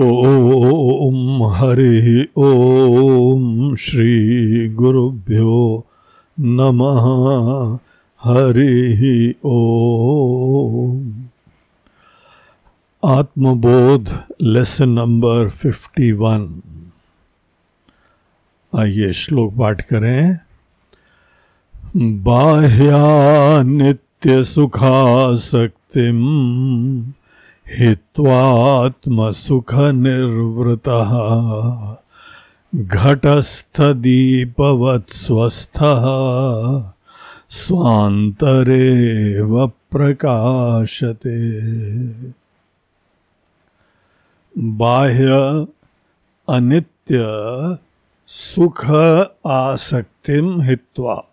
ॐ हरिः ॐ श्रीगुरुभ्यो नमः। हरिः ॐ आत्मबोध लेसन नंबर फिफ्टी वन आइए श्लोक पाठ करें। बाह्या नित्य सुखासक्तिम हित्वात्मसुखनिर्वृतः घटस्थदीपवत्स्वस्थः स्वान्तरेव प्रकाशते। बाह्य अनित्य सुख आसक्तिम हित्वा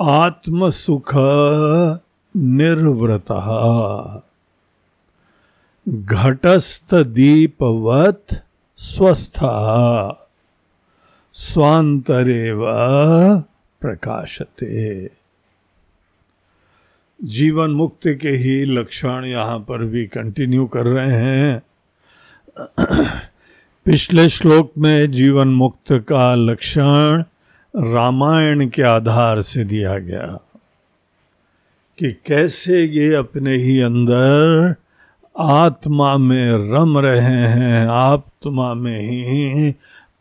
आत्मसुख निर्वृत घटस्थ दीपवत स्वस्थ। स्वांतरे स्वांतरेव प्रकाशते। जीवन मुक्ति के ही लक्षण यहाँ पर भी कंटिन्यू कर रहे हैं। पिछले श्लोक में जीवन मुक्त का लक्षण रामायण के आधार से दिया गया। कि कैसे ये अपने ही अंदर आत्मा में रम रहे हैं, आत्मा में ही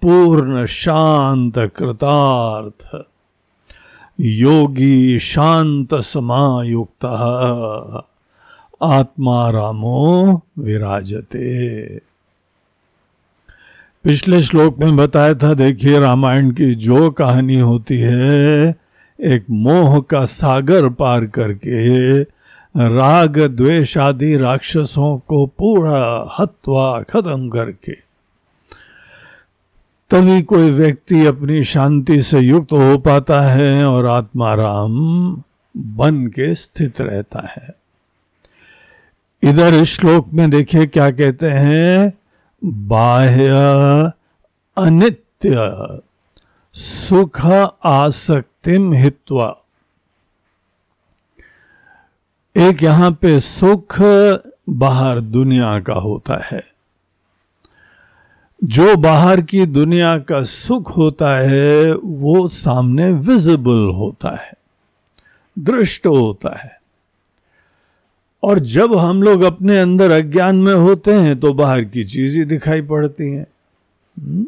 पूर्ण शांत कृतार्थ। योगी शांत समायुक्त। आत्मा रामो विराजते। पिछले श्लोक में बताया था, देखिए रामायण की जो कहानी होती है एक मोह का सागर पार करके राग, द्वेष आदि राक्षसों को पूरा हत्वा खत्म करके। तभी कोई व्यक्ति अपनी शांति से युक्त हो पाता है और आत्मा राम बन के स्थित रहता है। इधर श्लोक में देखिए क्या कहते हैं, बाह्य अनित्य सुख आसक्तिम हित्वा। एक यहाँ पे सुख बाहर दुनिया का होता है। जो बाहर की दुनिया का सुख होता है, वो सामने विजिबल होता है, दृष्ट होता है। और जब हम लोग अपने अंदर अज्ञान में होते हैं तो बाहर की चीज़ें दिखाई पड़ती हैं। हम्म?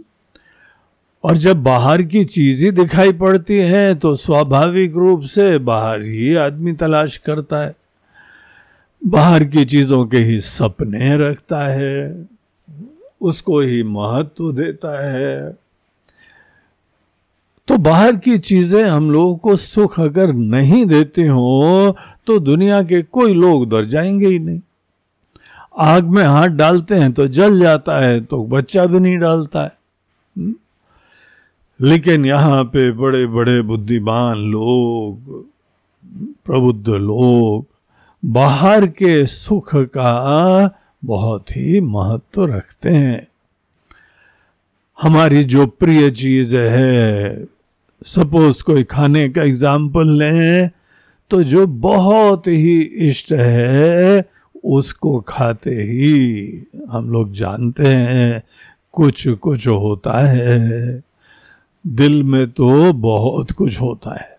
और जब बाहर की चीज़ें दिखाई पड़ती हैं तो स्वाभाविक रूप से बाहर ही आदमी तलाश करता है। बाहर की चीज़ों के ही सपने रखता है, उसको ही महत्व देता है। तो बाहर की चीज़ें हम लोगों को सुख अगर नहीं देते हो तो दुनिया के कोई लोग उधर जाएँगे ही नहीं। आग में हाथ डालते हैं तो जल जाता है तो बच्चा भी नहीं डालता है। हम्म? लेकिन यहाँ पे बड़े बड़े बुद्धिमान लोग, प्रबुद्ध लोग, बाहर के सुख का बहुत ही महत्व रखते हैं। हमारी जो प्रिय चीज़ है सपोज़ कोई खाने का एग्ज़ाम्पल लें तो जो बहुत ही इष्ट है, उसको खाते ही हम लोग जानते हैं, कुछ कुछ होता है। दिल में तो बहुत कुछ होता है।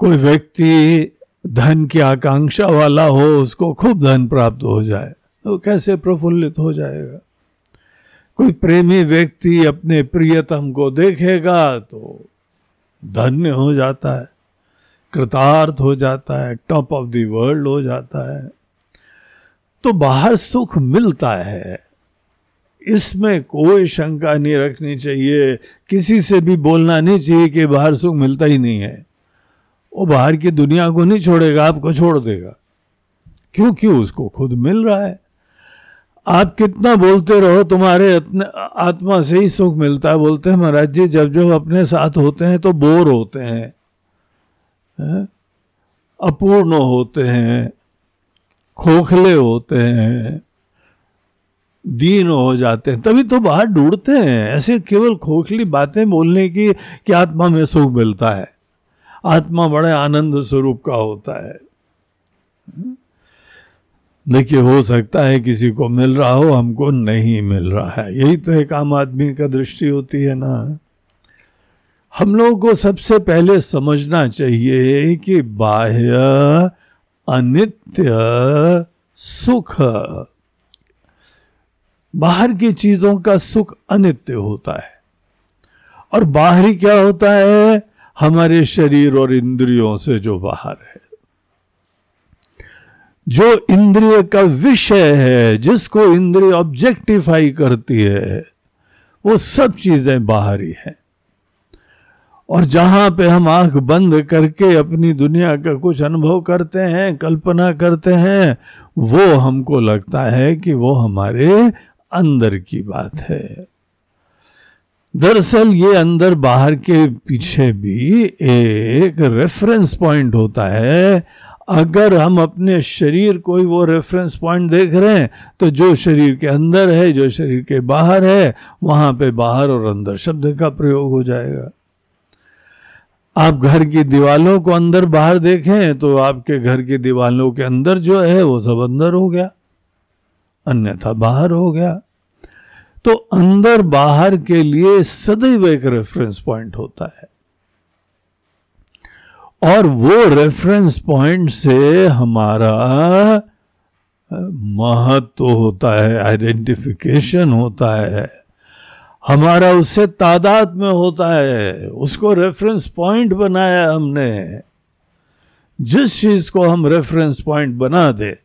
कोई व्यक्ति धन की आकांक्षा वाला हो, उसको खूब धन प्राप्त हो जाए तो कैसे प्रफुल्लित हो जाएगा? कोई प्रेमी व्यक्ति अपने प्रियतम को देखेगा तो धन्य हो जाता है, कृतार्थ हो जाता है टॉप ऑफ़ द वर्ल्ड हो जाता है। तो बाहर सुख मिलता है। इसमें कोई शंका नहीं रखनी चाहिए। किसी से भी बोलना नहीं चाहिए कि बाहर सुख मिलता ही नहीं है। वो बाहर की दुनिया को नहीं छोड़ेगा, आपको छोड़ देगा। क्यों क्यों उसको खुद मिल रहा है? आप कितना बोलते रहो, तुम्हारे अपने आत्मा से ही सुख मिलता है। बोलते हैं, महाराज जी, जब जब अपने साथ होते हैं तो बोर होते हैं, है? अपूर्ण होते हैं, खोखले होते हैं दीन हो जाते हैं, तभी तो बाहर ढूंढते हैं। ऐसे केवल खोखली बातें बोलने की कि आत्मा में सुख मिलता है। आत्मा बड़े आनंद स्वरूप का होता है। देखिए, हो सकता है किसी को मिल रहा हो, हमको नहीं मिल रहा है। यही तो एक आम आदमी का दृष्टि होती है ना। हम लोगों को सबसे पहले समझना चाहिए कि बाह्य अनित्य सुख बाहर की चीज़ों का सुख अनित्य होता है। और बाहरी क्या होता है? हमारे शरीर और इंद्रियों से जो बाहर है। जो इंद्रिय का विषय है, जिसको इंद्रिय ऑब्जेक्टिफाई करती है, वो सब चीज़ें बाहरी हैं। और जहाँ पे हम आँख बंद करके अपनी दुनिया का कुछ अनुभव करते हैं, कल्पना करते हैं, वो हमको लगता है कि वो हमारे अंदर की बात है। दरअसल ये अंदर बाहर के पीछे भी एक रेफरेंस पॉइंट होता है। अगर हम अपने शरीर को ही वो रेफरेंस पॉइंट देख रहे हैं तो जो शरीर के अंदर है, जो शरीर के बाहर है, वहाँ पे बाहर और अंदर शब्द का प्रयोग हो जाएगा। आप घर की दीवालों को अंदर बाहर देखें तो आपके घर की दीवालों के अंदर जो है, वो सब अंदर हो गया। अन्यथा बाहर हो गया। तो अंदर बाहर के लिए सदैव एक रेफरेंस पॉइंट होता है। और वो रेफरेंस पॉइंट से हमारा महत्व होता है आइडेंटिफिकेशन होता है। हमारा उससे तादाद में होता है, उसको रेफरेंस पॉइंट बनाया हमने। जिस चीज़ को हम रेफरेंस पॉइंट बना दे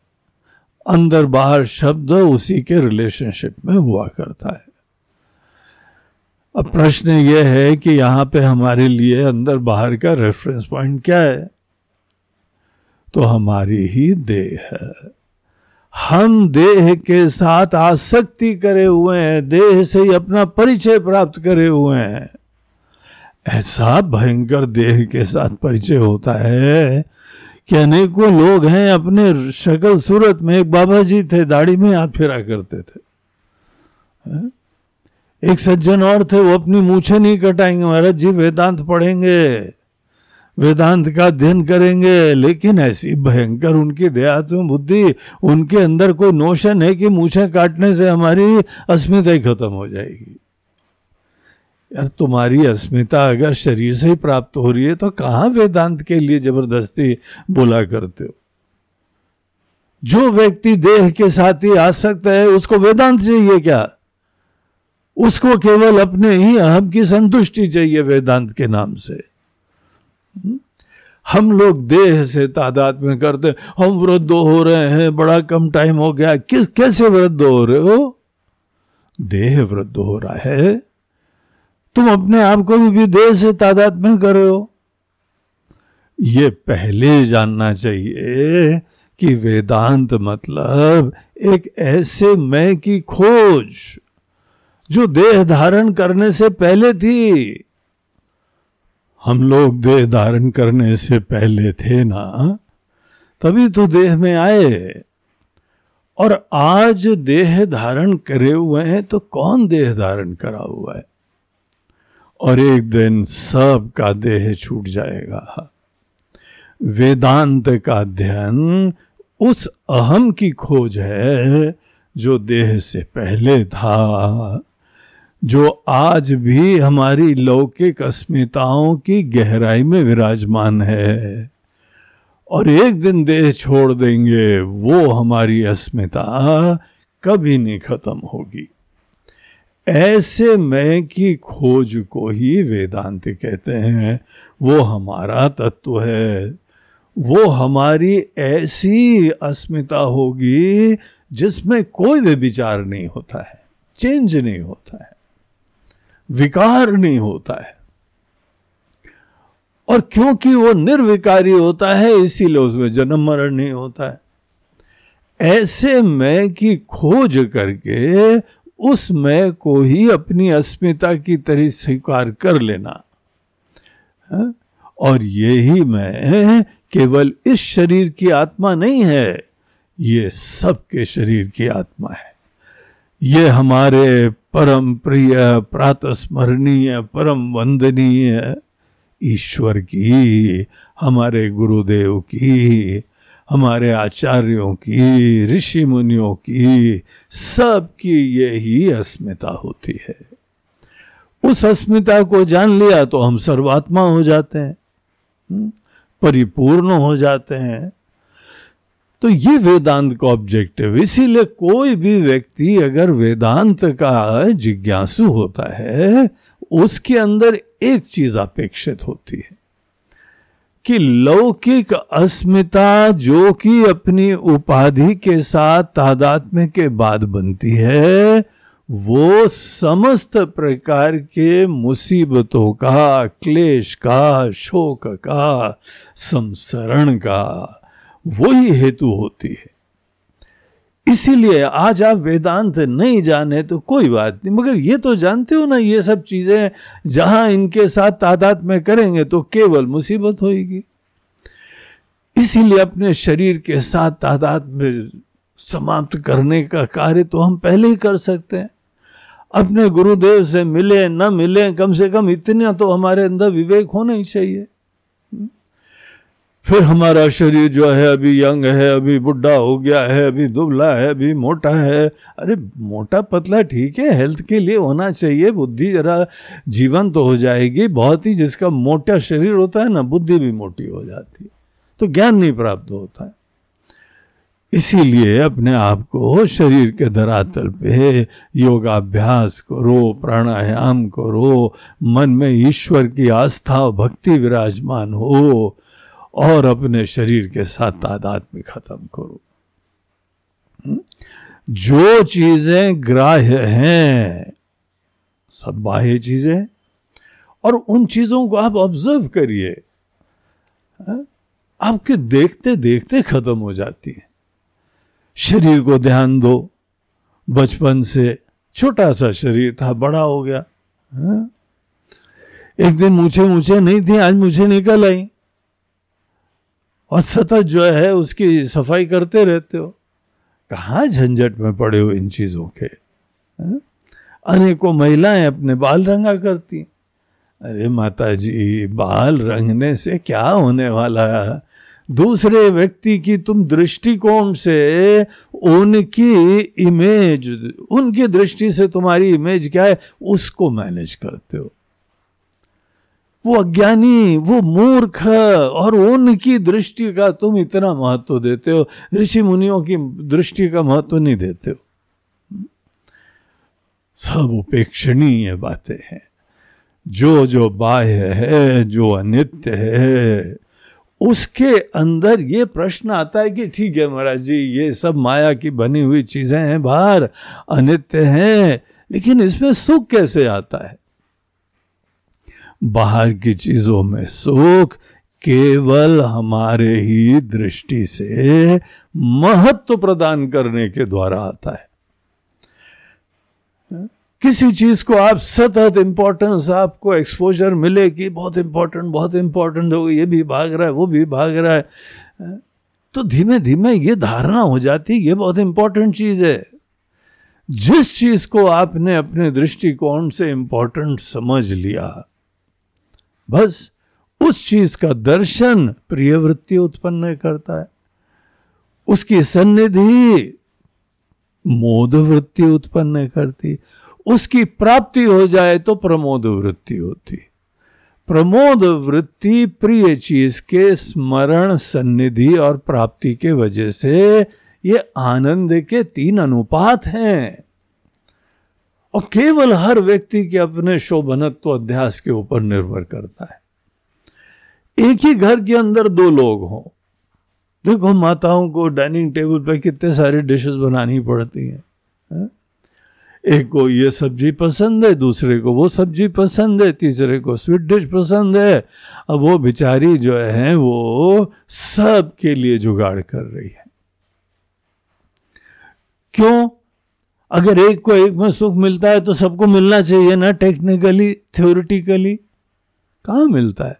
अंदर बाहर शब्द उसी के रिलेशनशिप में हुआ करता है। अब प्रश्न यह है कि यहाँ पे हमारे लिए अंदर बाहर का रेफरेंस पॉइंट क्या है? तो हमारी ही देह है। हम देह के साथ आसक्ति करे हुए हैं, देह से ही अपना परिचय प्राप्त करे हुए हैं। ऐसा भयंकर देह के साथ परिचय होता है कि अनेकों लोग हैं अपने शक्ल सूरत में, एक बाबा जी थे, दाढ़ी में हाथ फेरा करते थे। एक सज्जन और थे, वो अपनी मूछे नहीं कटाएँगे, महाराज जी, वेदांत पढ़ेंगे, वेदांत का अध्ययन करेंगे, लेकिन ऐसी भयंकर उनकी देहात्म बुद्धि, उनके अंदर कोई नोशन है कि मूछे काटने से हमारी अस्मिता ही खत्म हो जाएगी। यार, तुम्हारी अस्मिता अगर शरीर से ही प्राप्त हो रही है तो कहाँ वेदांत के लिए ज़बरदस्ती बोला करते हो? जो व्यक्ति देह के साथ ही आ सकता है, उसको वेदांत चाहिए क्या? उसको केवल अपने ही अहम की संतुष्टि चाहिए वेदांत के नाम से। हम्म? हम लोग देह से तादाद में करते हम वृद्ध हो रहे हैं, बड़ा कम टाइम हो गया। किस, कैसे वृद्ध हो रहे हो? देह वृद्ध हो रहा है। तुम अपने आप को भी देह से तादाद में कर रहे हो। ये पहले जानना चाहिए कि वेदांत मतलब एक ऐसे मैं की खोज जो देह धारण करने से पहले थी। हम लोग देह धारण करने से पहले थे ना, तभी तो देह में आए। और आज देह धारण करे हुए हैं तो कौन देह धारण करा हुआ है? और एक दिन सब का देह छूट जाएगा। वेदांत का अध्ययन उस अहम की खोज है जो देह से पहले था, जो आज भी हमारी लौकिक अस्मिताओं की गहराई में विराजमान है। और एक दिन देह छोड़ देंगे, वो हमारी अस्मिता कभी नहीं खत्म होगी। ऐसे मैं की खोज को ही वेदांत कहते हैं। वो हमारा तत्व है। वो हमारी ऐसी अस्मिता होगी जिसमें कोई भी विचार नहीं होता है, चेंज नहीं होता है, विकार नहीं होता है। और क्योंकि वो निर्विकारी होता है, इसीलिए उसमें जन्म मरण नहीं होता है। ऐसे मैं की खोज करके उस मैं को ही अपनी अस्मिता की तरह स्वीकार कर लेना है? और यही मैं केवल इस शरीर की आत्मा नहीं है, ये सबके शरीर की आत्मा है ये हमारे परम प्रिय, प्रातस्मरणीय, परम वंदनीय ईश्वर की, हमारे गुरुदेव की हमारे आचार्यों की ऋषि मुनियों की सबकी यही अस्मिता होती है। उस अस्मिता को जान लिया तो हम सर्वात्मा हो जाते हैं हम्म, परिपूर्ण हो जाते हैं। तो ये वेदांत का ऑब्जेक्टिव इसीलिए कोई भी व्यक्ति अगर वेदांत का जिज्ञासु होता है उसके अंदर एक चीज़ अपेक्षित होती है। कि लौकिक अस्मिता जो कि अपनी उपाधि के साथ तादात्म्य के बाद बनती है, वो समस्त प्रकार के मुसीबतों का, क्लेश का, शोक का, संसरण का, वही हेतु होती है। इसीलिए आज आप वेदांत नहीं जाने तो कोई बात नहीं। मगर ये तो जानते हो ना, ये सब चीज़ें जहाँ इनके साथ तादाद में करेंगे तो केवल मुसीबत होगी इसीलिए अपने शरीर के साथ तादाद में समाप्त करने का कार्य तो हम पहले ही कर सकते हैं। अपने गुरुदेव से मिले, न मिले, कम से कम इतना तो हमारे अंदर विवेक होना ही चाहिए। फिर हमारा शरीर जो है अभी यंग है, अभी बुढ़ा हो गया है, अभी दुबला है, अभी मोटा है। अरे, मोटा पतला ठीक है, हेल्थ के लिए होना चाहिए, बुद्धि जरा जीवन तो हो जाएगी। बहुत ही जिसका मोटा शरीर होता है ना, बुद्धि भी मोटी हो जाती है। तो ज्ञान नहीं प्राप्त होता है। इसीलिए अपने आप को शरीर के धरातल पे योगाभ्यास करो, प्राणायाम करो। मन में ईश्वर की आस्था भक्ति विराजमान हो। और अपने शरीर के साथ तादाद में खत्म करो हम्म? जो चीज़ें ग्राह्य हैं, सब बाह्य चीज़ें और उन चीज़ों को आप ऑब्ज़र्व करिए हाँ? आपके देखते देखते खत्म हो जाती है शरीर को ध्यान दो बचपन से छोटा सा शरीर था, बड़ा हो गया हा? एक दिन मुझे मुझे नहीं थी, आज मुझे निकल आई और सतत जो है उसकी सफ़ाई करते रहते हो। कहाँ झंझट में पड़े हो इन चीज़ों के? अनेकों महिलाएँ अपने बाल रंगा करती अरे माता जी बाल रंगने से क्या होने वाला है? दूसरे व्यक्ति की तुम दृष्टिकोण से उनकी इमेज उनकी दृष्टि से तुम्हारी इमेज क्या है? उसको मैनेज करते हो। वो अज्ञानी, वो मूर्ख, और उनकी दृष्टि का तुम इतना महत्व देते हो। ऋषि मुनियों की दृष्टि का महत्व नहीं देते हो। सब उपेक्षणीय बातें हैं। जो जो बाह्य है, जो अनित्य है, उसके अंदर ये प्रश्न आता है कि ठीक है महाराज जी, ये सब माया की बनी हुई चीज़ें हैं, बाहर अनित्य हैं, लेकिन इसमें सुख कैसे आता है? बाहर की चीज़ों में सुख केवल हमारे ही दृष्टि से महत्व प्रदान करने के द्वारा आता है। किसी चीज़ को आप सतत इंपॉर्टेंस आपको एक्सपोजर मिले कि बहुत इंपॉर्टेंट बहुत इंपॉर्टेंट हो ये भी भाग रहा है, वो भी भाग रहा है। तो धीमे धीमे ये धारणा हो जाती, ये बहुत इंपॉर्टेंट चीज़ है। जिस चीज़ को आपने अपने दृष्टिकोण से इंपॉर्टेंट समझ लिया बस उस चीज़ का दर्शन प्रिय वृत्ति उत्पन्न करता है। उसकी सन्निधि मोद वृत्ति उत्पन्न करती। उसकी प्राप्ति हो जाए तो प्रमोद वृत्ति होती। प्रमोद वृत्ति प्रिय चीज़ के स्मरण, सन्निधि और प्राप्ति के वजह से ये आनंद के तीन अनुपात हैं। और केवल हर व्यक्ति के अपने शोभनत्व अध्यास के ऊपर निर्भर करता है। एक ही घर के अंदर दो लोग हों। देखो, माताओं को डाइनिंग टेबल पर कितने सारे डिशेस बनानी पड़ती हैं, है? एक को ये सब्ज़ी पसंद है, दूसरे को वो सब्ज़ी पसंद है, तीसरे को स्वीट डिश पसंद है। अब वो बिचारी जो है, वो सब के लिए जुगाड़ कर रही है। क्यों? अगर एक को एक में सुख मिलता है तो सबको मिलना चाहिए ना टेक्निकली थ्योरिटिकली कहा मिलता है?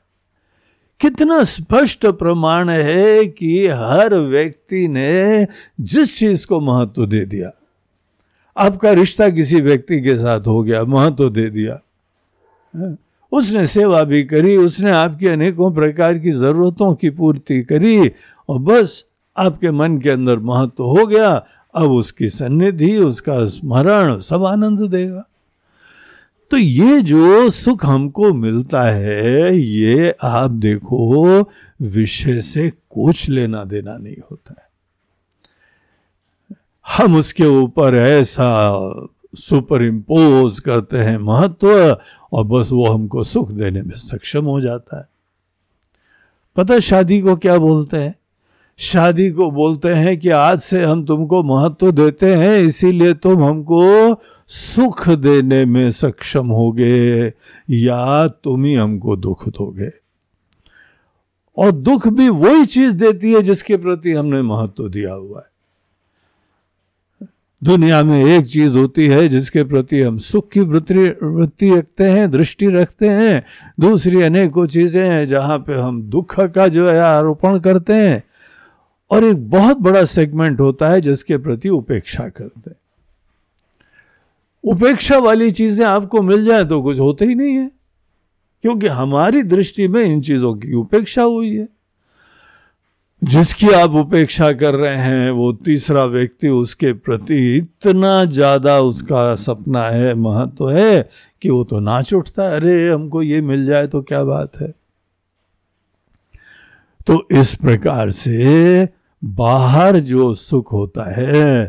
कितना स्पष्ट प्रमाण है कि हर व्यक्ति ने जिस चीज़ को महत्व दे दिया आपका रिश्ता किसी व्यक्ति के साथ हो गया महत्व दे दिया हाँ, उसने सेवा भी करी उसने आपकी अनेकों प्रकार की जरूरतों की पूर्ति करी और बस आपके मन के अंदर महत्व हो गया अब उसकी सन्निधि, उसका स्मरण सब आनंद देगा। तो ये जो सुख हमको मिलता है, ये आप देखो, विषय से कुछ लेना देना नहीं होता है। हम उसके ऊपर ऐसा सुपर इम्पोज करते हैं महत्व, और बस वो हमको सुख देने में सक्षम हो जाता है। पता शादी को क्या बोलते हैं? शादी को बोलते हैं कि आज से हम तुमको महत्व देते हैं, इसीलिए तुम हमको सुख देने में सक्षम होगे या तुम ही हमको दुख दोगे। और दुख भी वही चीज़ देती है जिसके प्रति हमने महत्व दिया हुआ है। दुनिया में एक चीज़ होती है जिसके प्रति हम सुख की वृत्ति रखते हैं, दृष्टि रखते हैं। दूसरी अनेकों चीज़ें हैं जहाँ पे हम दुख का जो है आरोपण करते हैं। और एक बहुत बड़ा सेगमेंट होता है जिसके प्रति उपेक्षा करते हैं। उपेक्षा वाली चीज़ें आपको मिल जाए तो कुछ होते ही नहीं है, क्योंकि हमारी दृष्टि में इन चीज़ों की उपेक्षा हुई है। जिसकी आप उपेक्षा कर रहे हैं, वो तीसरा व्यक्ति उसके प्रति इतना ज़्यादा उसका सपना है, महत्व तो है, कि वो तो नाच उठता है। अरे, हमको ये मिल जाए तो क्या बात है? तो इस प्रकार से बाहर जो सुख होता है,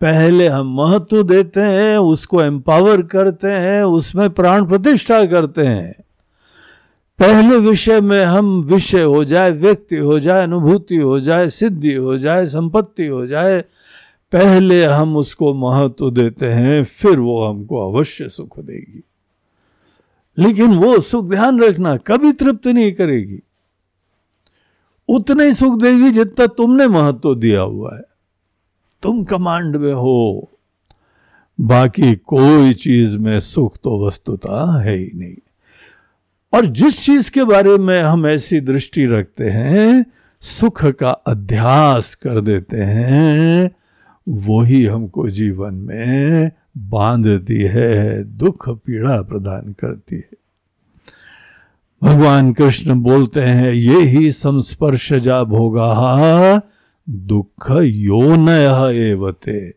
पहले हम महत्व देते हैं, उसको एम्पावर करते हैं, उसमें प्राण प्रतिष्ठा करते हैं। पहले विषय में हम विषय हो जाए, व्यक्ति हो जाए, अनुभूति हो जाए, सिद्धि हो जाए, संपत्ति हो जाए, पहले हम उसको महत्व देते हैं, फिर वो हमको अवश्य सुख देगी। लेकिन वो सुख ध्यान रखना कभी तृप्त नहीं करेगी। उतने ही सुख देगी जितना तुमने महत्व दिया हुआ है। तुम कमांड में हो। बाकी कोई चीज़ में सुख तो वस्तुता है ही नहीं। और जिस चीज़ के बारे में हम ऐसी दृष्टि रखते हैं, सुख का अध्यास कर देते हैं, वही हमको जीवन में बांधती है, दुख पीड़ा प्रदान करती है। भगवान कृष्ण बोलते हैं, ये ही संस्पर्श जा भोगा दुख यो नवते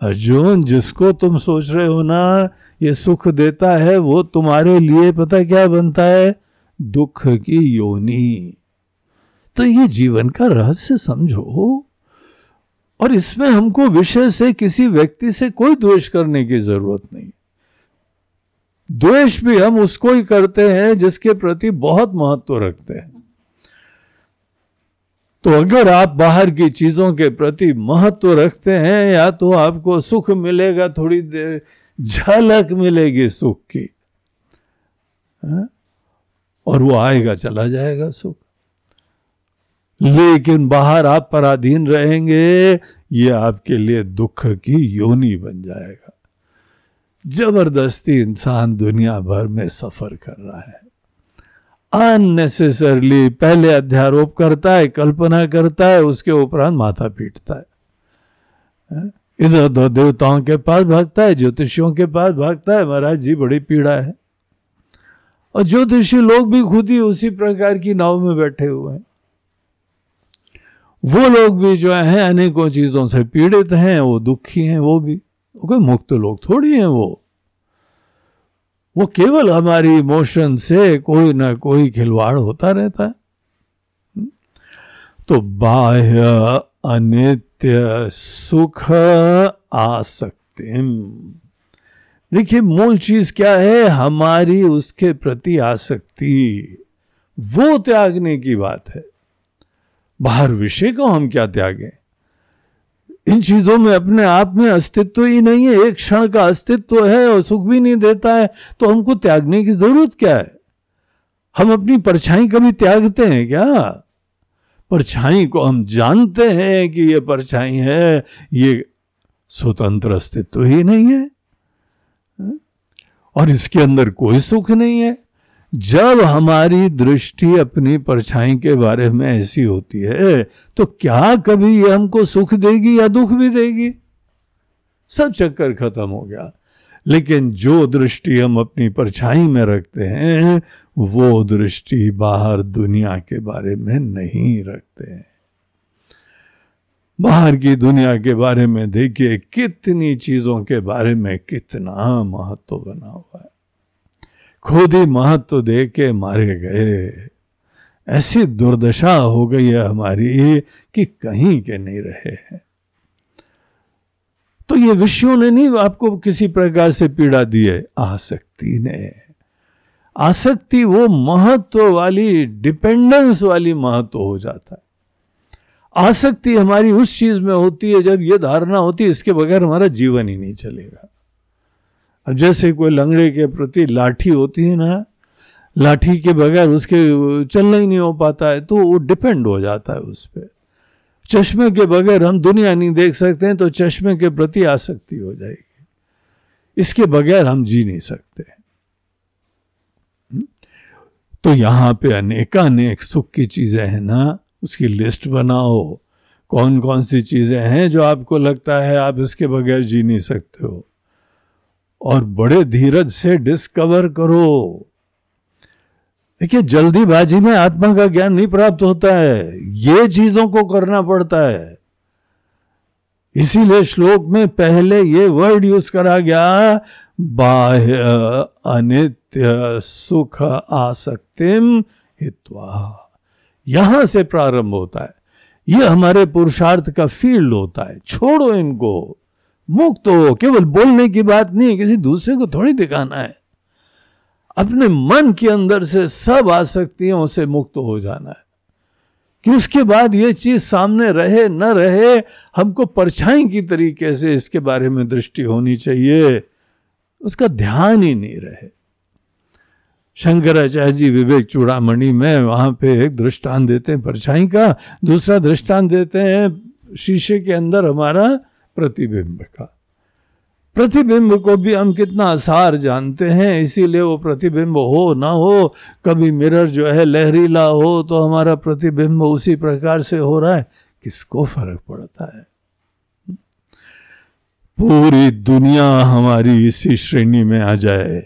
अर्जुन, जिसको तुम सोच रहे हो ना, ये सुख देता है, वो तुम्हारे लिए पता क्या बनता है? दुख की योनि। तो ये जीवन का रहस्य समझो। और इसमें हमको विषय से किसी व्यक्ति से कोई द्वेष करने की ज़रूरत नहीं। द्वेष भी हम उसको ही करते हैं जिसके प्रति बहुत महत्व रखते हैं। तो अगर आप बाहर की चीज़ों के प्रति महत्व रखते हैं, या तो आपको सुख मिलेगा, थोड़ी देर झलक मिलेगी सुख की। है? और वो आएगा, चला जाएगा सुख। लेकिन बाहर आप पराधीन रहेंगे, ये आपके लिए दुख की योनी बन जाएगा। ज़बरदस्ती इंसान दुनिया भर में सफ़र कर रहा है। अननेसेसरली पहले अध्यारोप करता है, कल्पना करता है, उसके उपरांत माथा पीटता है? इधर उधर देवताओं के पास भागता है, ज्योतिषियों के पास भागता है, महाराज जी बड़ी पीड़ा है। और ज्योतिषी लोग भी खुद ही उसी प्रकार की नाव में बैठे हुए हैं। वो लोग भी जो है, अनेकों चीज़ों से पीड़ित हैं, वो दुखी हैं, वो भी। कोई मुक्त लोग थोड़ी हैं वो। वो केवल हमारी इमोशन से कोई ना कोई खिलवाड़ होता रहता है। हम्म? तो बाह्य अनित्य सुख आसक्ति देखिए, मूल चीज़ क्या है? हमारी उसके प्रति आसक्ति, वो त्यागने की बात है। बाहर विषय को हम क्या त्यागें? इन चीज़ों में अपने आप में अस्तित्व ही नहीं है। एक क्षण का अस्तित्व है और सुख भी नहीं देता है। तो हमको त्यागने की ज़रूरत क्या है? हम अपनी परछाई कभी त्यागते हैं क्या? परछाई को हम जानते हैं कि ये परछाई है। ये स्वतंत्र अस्तित्व ही नहीं है। और इसके अंदर कोई सुख नहीं है। जब हमारी दृष्टि अपनी परछाई के बारे में ऐसी होती है तो क्या कभी ये हमको सुख देगी या दुख भी देगी? सब चक्कर खत्म हो गया। लेकिन जो दृष्टि हम अपनी परछाई में रखते हैं, वो दृष्टि बाहर दुनिया के बारे में नहीं रखते हैं। बाहर की दुनिया के बारे में देखिए, कितनी चीज़ों के बारे में कितना महत्व बना हुआ खुद ही महत्व दे के मारे गए। ऐसी दुर्दशा हो गई है हमारी कि कहीं के नहीं रहे हैं। तो ये विषयों ने नहीं आपको किसी प्रकार से पीड़ा दी है? आसक्ति ने। आसक्ति वो महत्व वाली डिपेंडेंस वाली महत्व हो जाता है। आसक्ति हमारी उस चीज़ में होती है जब ये धारणा होती है, इसके बगैर हमारा जीवन ही नहीं चलेगा। अब जैसे कोई लंगड़े के प्रति लाठी होती है ना, लाठी के बगैर उसके चलना ही नहीं हो पाता है तो वो डिपेंड हो जाता है उस पर चश्मे के बगैर हम दुनिया नहीं देख सकते हैं तो चश्मे के प्रति आसक्ति हो जाएगी। इसके बगैर हम जी नहीं सकते तो यहाँ पे अनेकानेक सुख की चीज़ें हैं ना, उसकी लिस्ट बनाओ। कौन कौन सी चीज़ें हैं जो आपको लगता है आप इसके बगैर जी नहीं सकते हो? और बड़े धीरज से डिस्कवर करो। देखिए, जल्दीबाजी में आत्मा का ज्ञान नहीं प्राप्त होता है। ये चीज़ों को करना पड़ता है। इसीलिए श्लोक में पहले ये वर्ड यूज़ करा गया, बाह्य अनित्य सुख आसक्तिम हित्वा। यहाँ से प्रारंभ होता है। ये हमारे पुरुषार्थ का फ़ील्ड होता है। छोड़ो इनको। मुक्त हो, केवल बोलने की बात नहीं है किसी दूसरे को थोड़ी दिखाना है। अपने मन के अंदर से सब आसक्तियों से मुक्त हो जाना है। कि उसके बाद ये चीज़ सामने रहे, न रहे, हमको परछाई की तरीके से इसके बारे में दृष्टि होनी चाहिए। उसका ध्यान ही नहीं रहे। शंकराचार्य जी विवेक चूड़ामणि में वहाँ पे एक दृष्टांत देते हैं परछाई का, दूसरा दृष्टांत देते हैं शीशे के अंदर हमारा प्रतिबिंब का। प्रतिबिंब को भी हम कितना आसार जानते हैं, इसीलिए वो प्रतिबिंब हो ना हो, कभी मिरर जो है लहरीला हो तो हमारा प्रतिबिंब उसी प्रकार से हो रहा है। किसको फ़र्क पड़ता है? पूरी दुनिया हमारी इसी श्रेणी में आ जाए।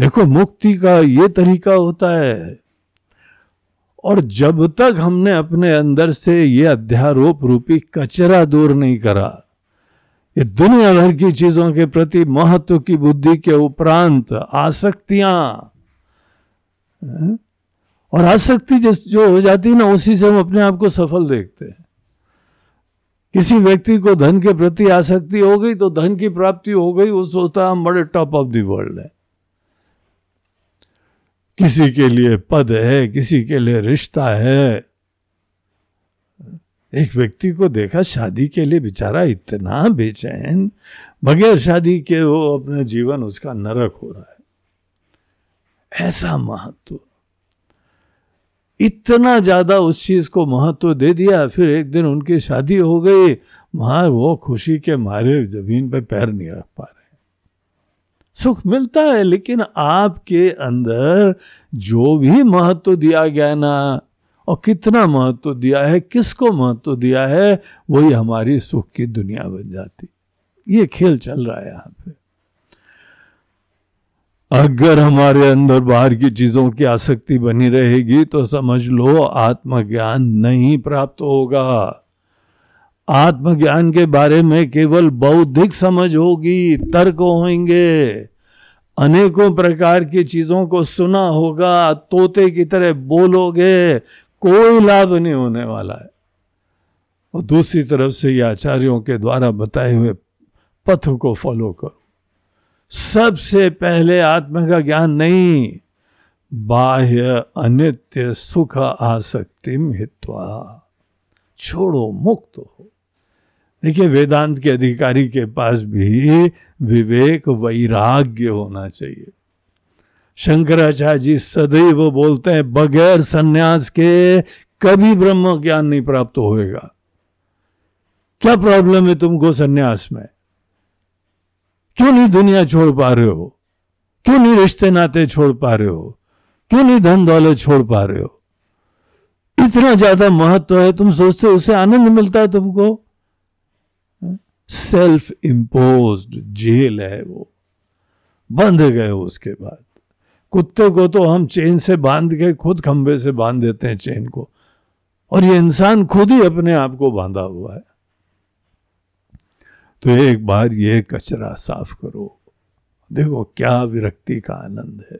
देखो, मुक्ति का ये तरीका होता है। और जब तक हमने अपने अंदर से ये अध्यारोप रूपी कचरा दूर नहीं करा, ये दुनिया भर की चीज़ों के प्रति महत्व की बुद्धि के उपरांत आसक्तियाँ और आसक्ति जिस जो हो जाती है ना, उसी से हम अपने आप को सफल देखते हैं। किसी व्यक्ति को धन के प्रति आसक्ति हो गई तो धन की प्राप्ति हो गई, वो सोचता हम बड़े टॉप ऑफ़ द वर्ल्ड है। किसी के लिए पद है, किसी के लिए रिश्ता है। एक व्यक्ति को देखा, शादी के लिए बेचारा इतना बेचैन, बगैर शादी के वो अपने जीवन उसका नरक हो रहा है। ऐसा महत्व। इतना ज़्यादा उस चीज़ को महत्व दे दिया, फिर एक दिन उनकी शादी हो गई वहाँ वो खुशी के मारे ज़मीन पे पैर नहीं रख पा रहे। सुख मिलता है, लेकिन आपके अंदर जो भी महत्व दिया गया ना, और कितना महत्व दिया है, किसको महत्व दिया है, वही हमारी सुख की दुनिया बन जाती। ये खेल चल रहा है यहाँ पे। अगर हमारे अंदर बाहर की चीज़ों की आसक्ति बनी रहेगी तो समझ लो, आत्मज्ञान नहीं प्राप्त होगा। आत्मज्ञान के बारे में केवल बौद्धिक समझ होगी, तर्क होंगे। अनेकों प्रकार की चीज़ों को सुना होगा, तोते की तरह बोलोगे, कोई लाभ नहीं होने वाला है। और दूसरी तरफ़ से ये आचार्यों के द्वारा बताए हुए पथ को फॉलो करो। सबसे पहले आत्मा का ज्ञान नहीं, बाह्य अनित्य सुख आसक्तिम हित्वा। छोड़ो, मुक्त हो। देखिए, वेदांत के अधिकारी के पास भी विवेक वैराग्य होना चाहिए। शंकराचार्य जी सदैव बोलते हैं, बगैर सन्यास के कभी ब्रह्म ज्ञान नहीं प्राप्त होएगा। क्या प्रॉब्लम है तुमको सन्यास में? क्यों नहीं दुनिया छोड़ पा रहे हो? क्यों नहीं रिश्ते नाते छोड़ पा रहे हो? क्यों नहीं धन दौलत छोड़ पा रहे हो? इतना ज़्यादा महत्व है, तुम सोचते हो उससे आनंद मिलता है तुमको? सेल्फ इम्पोज जेल है वो। बंध गए उसके बाद। कुत्ते को तो हम चेन से बाँध के, खुद खंबे से बाँध देते हैं चेन को। और ये इंसान खुद ही अपने आप को बांधा हुआ है। तो एक बार ये कचरा साफ़ करो। देखो क्या विरक्ति का आनंद है।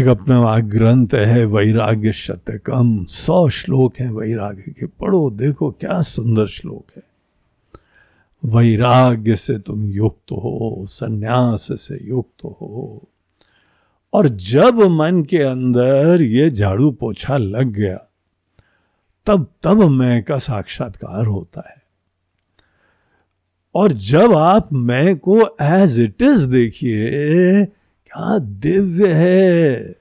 एक अपने ग्रंथ है, वैराग्य शतकम। सौ श्लोक है वैराग्य के। पढ़ो, देखो क्या सुंदर श्लोक है। वैराग्य से तुम युक्त हो, संन्यास से युक्त हो। और जब मन के अंदर ये झाड़ू पोछा लग गया, तब तब मैं का साक्षात्कार होता है। और जब आप मैं को एज इट इज़ देखिए, क्या दिव्य है,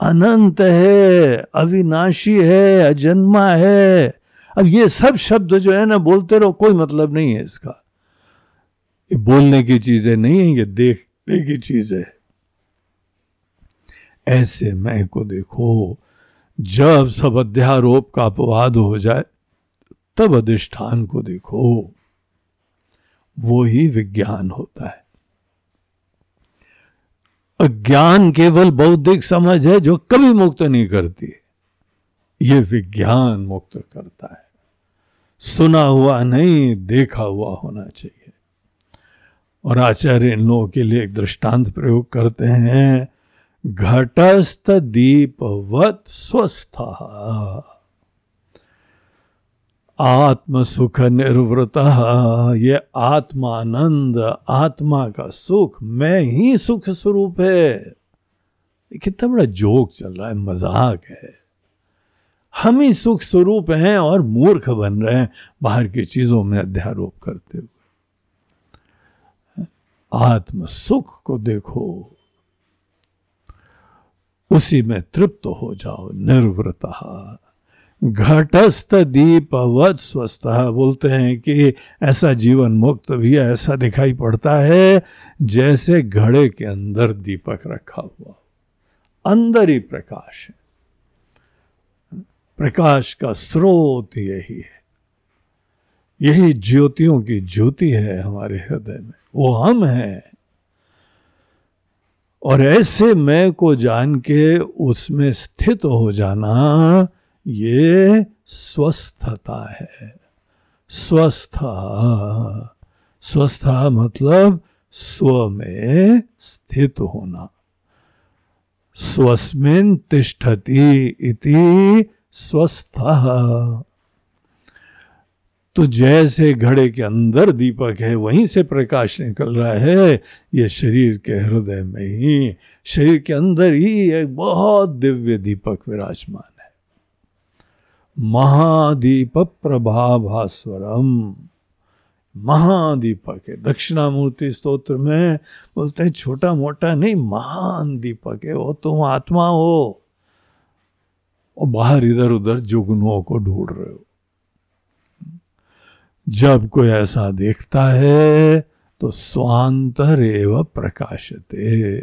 अनंत है, अविनाशी है, अजन्मा है अब ये सब शब्द जो है ना, बोलते रहो, कोई मतलब नहीं है इसका। ये बोलने की चीज़ें नहीं है, ये देखने की चीज़ है। ऐसे मैं को देखो, जब सब अध्यारोप का अपवाद हो जाए, तब अधिष्ठान को देखो। वो ही विज्ञान होता है। अज्ञान केवल बौद्धिक समझ है, जो कभी मुक्त नहीं करती। ये विज्ञान मुक्त करता है। सुना हुआ नहीं, देखा हुआ होना चाहिए। और आचार्य इन लोगों के लिए एक दृष्टांत प्रयोग करते हैं। घटस्थ दीपवत स्वस्थ। आत्म सुख निर्वृत। ये आत्मानंद, आत्मा का सुख, मैं ही सुख स्वरूप है। कितना बड़ा जोक चल रहा है, मज़ाक है। हम ही सुख स्वरूप हैं और मूर्ख बन रहे हैं। बाहर की चीज़ों में अध्यारोप करते हुए। आत्म सुख को देखो। उसी में तृप्त हो जाओ निर्वृत घटस्थ दीपवत स्वस्थ। बोलते हैं कि ऐसा जीवन मुक्त भी ऐसा दिखाई पड़ता है जैसे घड़े के अंदर दीपक रखा हुआ। अंदर ही प्रकाश है। प्रकाश का स्रोत यही है। यही ज्योतियों की ज्योति है हमारे हृदय में। वो हम हैं। और ऐसे मैं को जान के उसमें स्थित हो जाना ये स्वस्थता है। स्वस्थ स्वस्थ मतलब स्व में स्थित होना। स्वस्मिन तिष्ठति इति स्वस्थ। तो जैसे घड़े के अंदर दीपक है, वहीं से प्रकाश निकल रहा है। ये शरीर के हृदय में ही, शरीर के अंदर ही एक बहुत दिव्य दीपक विराजमान है। महादीप प्रभाभास्वरम। महादीपक है। दक्षिणामूर्ति स्तोत्र में बोलते हैं छोटा मोटा नहीं, महान दीपक है। वो तुम आत्मा हो। और बाहर इधर उधर जुगनुओं को ढूंढ रहे हो। जब कोई ऐसा देखता है तो स्वांतर एवं प्रकाशते।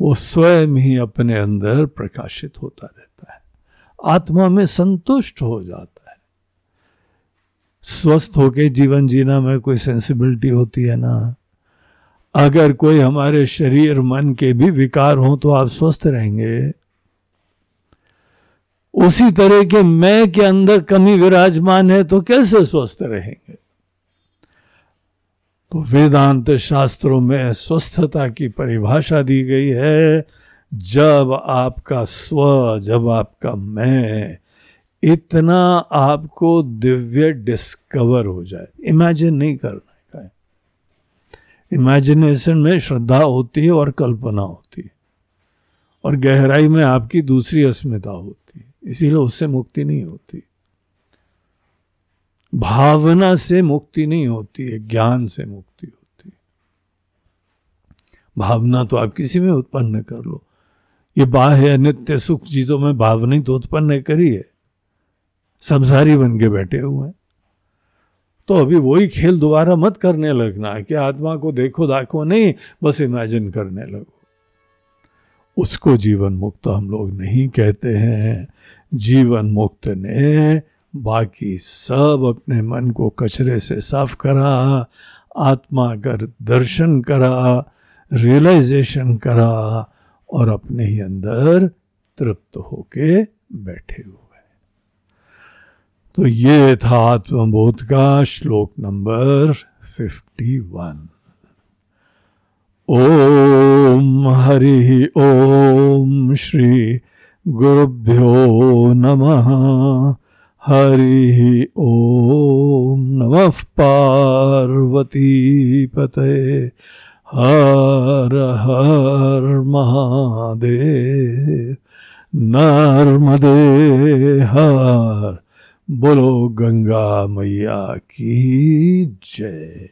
वो स्वयं ही अपने अंदर प्रकाशित होता रहता है। आत्मा में संतुष्ट हो जाता है। स्वस्थ होके जीवन जीना में कोई सेंसिबिलिटी होती है ना? अगर कोई हमारे शरीर मन के भी विकार हो तो आप स्वस्थ रहेंगे। उसी तरह के मैं के अंदर कमी विराजमान है तो कैसे स्वस्थ रहेंगे? तो वेदांत शास्त्रों में स्वस्थता की परिभाषा दी गई है, जब आपका स्व, जब आपका मैं, इतना आपको दिव्य डिस्कवर हो जाए। इमेजिन नहीं करना का इमेजिनेशन में श्रद्धा होती है और कल्पना होती है। और गहराई में आपकी दूसरी अस्मिता होती है। इसीलिए उससे मुक्ति नहीं होती। भावना से मुक्ति नहीं होती है, ज्ञान से मुक्ति होती है। भावना तो आप किसी में उत्पन्न कर लो। ये बाह्य नित्य सुख चीज़ों में भावना तो उत्पन्न करी है। संसारी बन के बैठे हुए हैं। तो अभी वही खेल दोबारा मत करने लगना कि आत्मा को देखो, दाखो, नहीं, बस इमेजिन करने लगो। उसको जीवन मुक्त हम लोग नहीं कहते हैं। जीवन मुक्त ने बाकी सब अपने मन को कचरे से साफ़ करा, आत्मा कर दर्शन करा रियलाइजेशन करा और अपने ही अंदर तृप्त होके बैठे हुए। तो ये था आत्मबोध का श्लोक number fifty one Om Hari ओम श्री गुरुभ्यो नमः। हरि ओम नमः पार्वती पते। हर हर महादेव। नर्मदे हर। बोलो गंगा मैया की जय।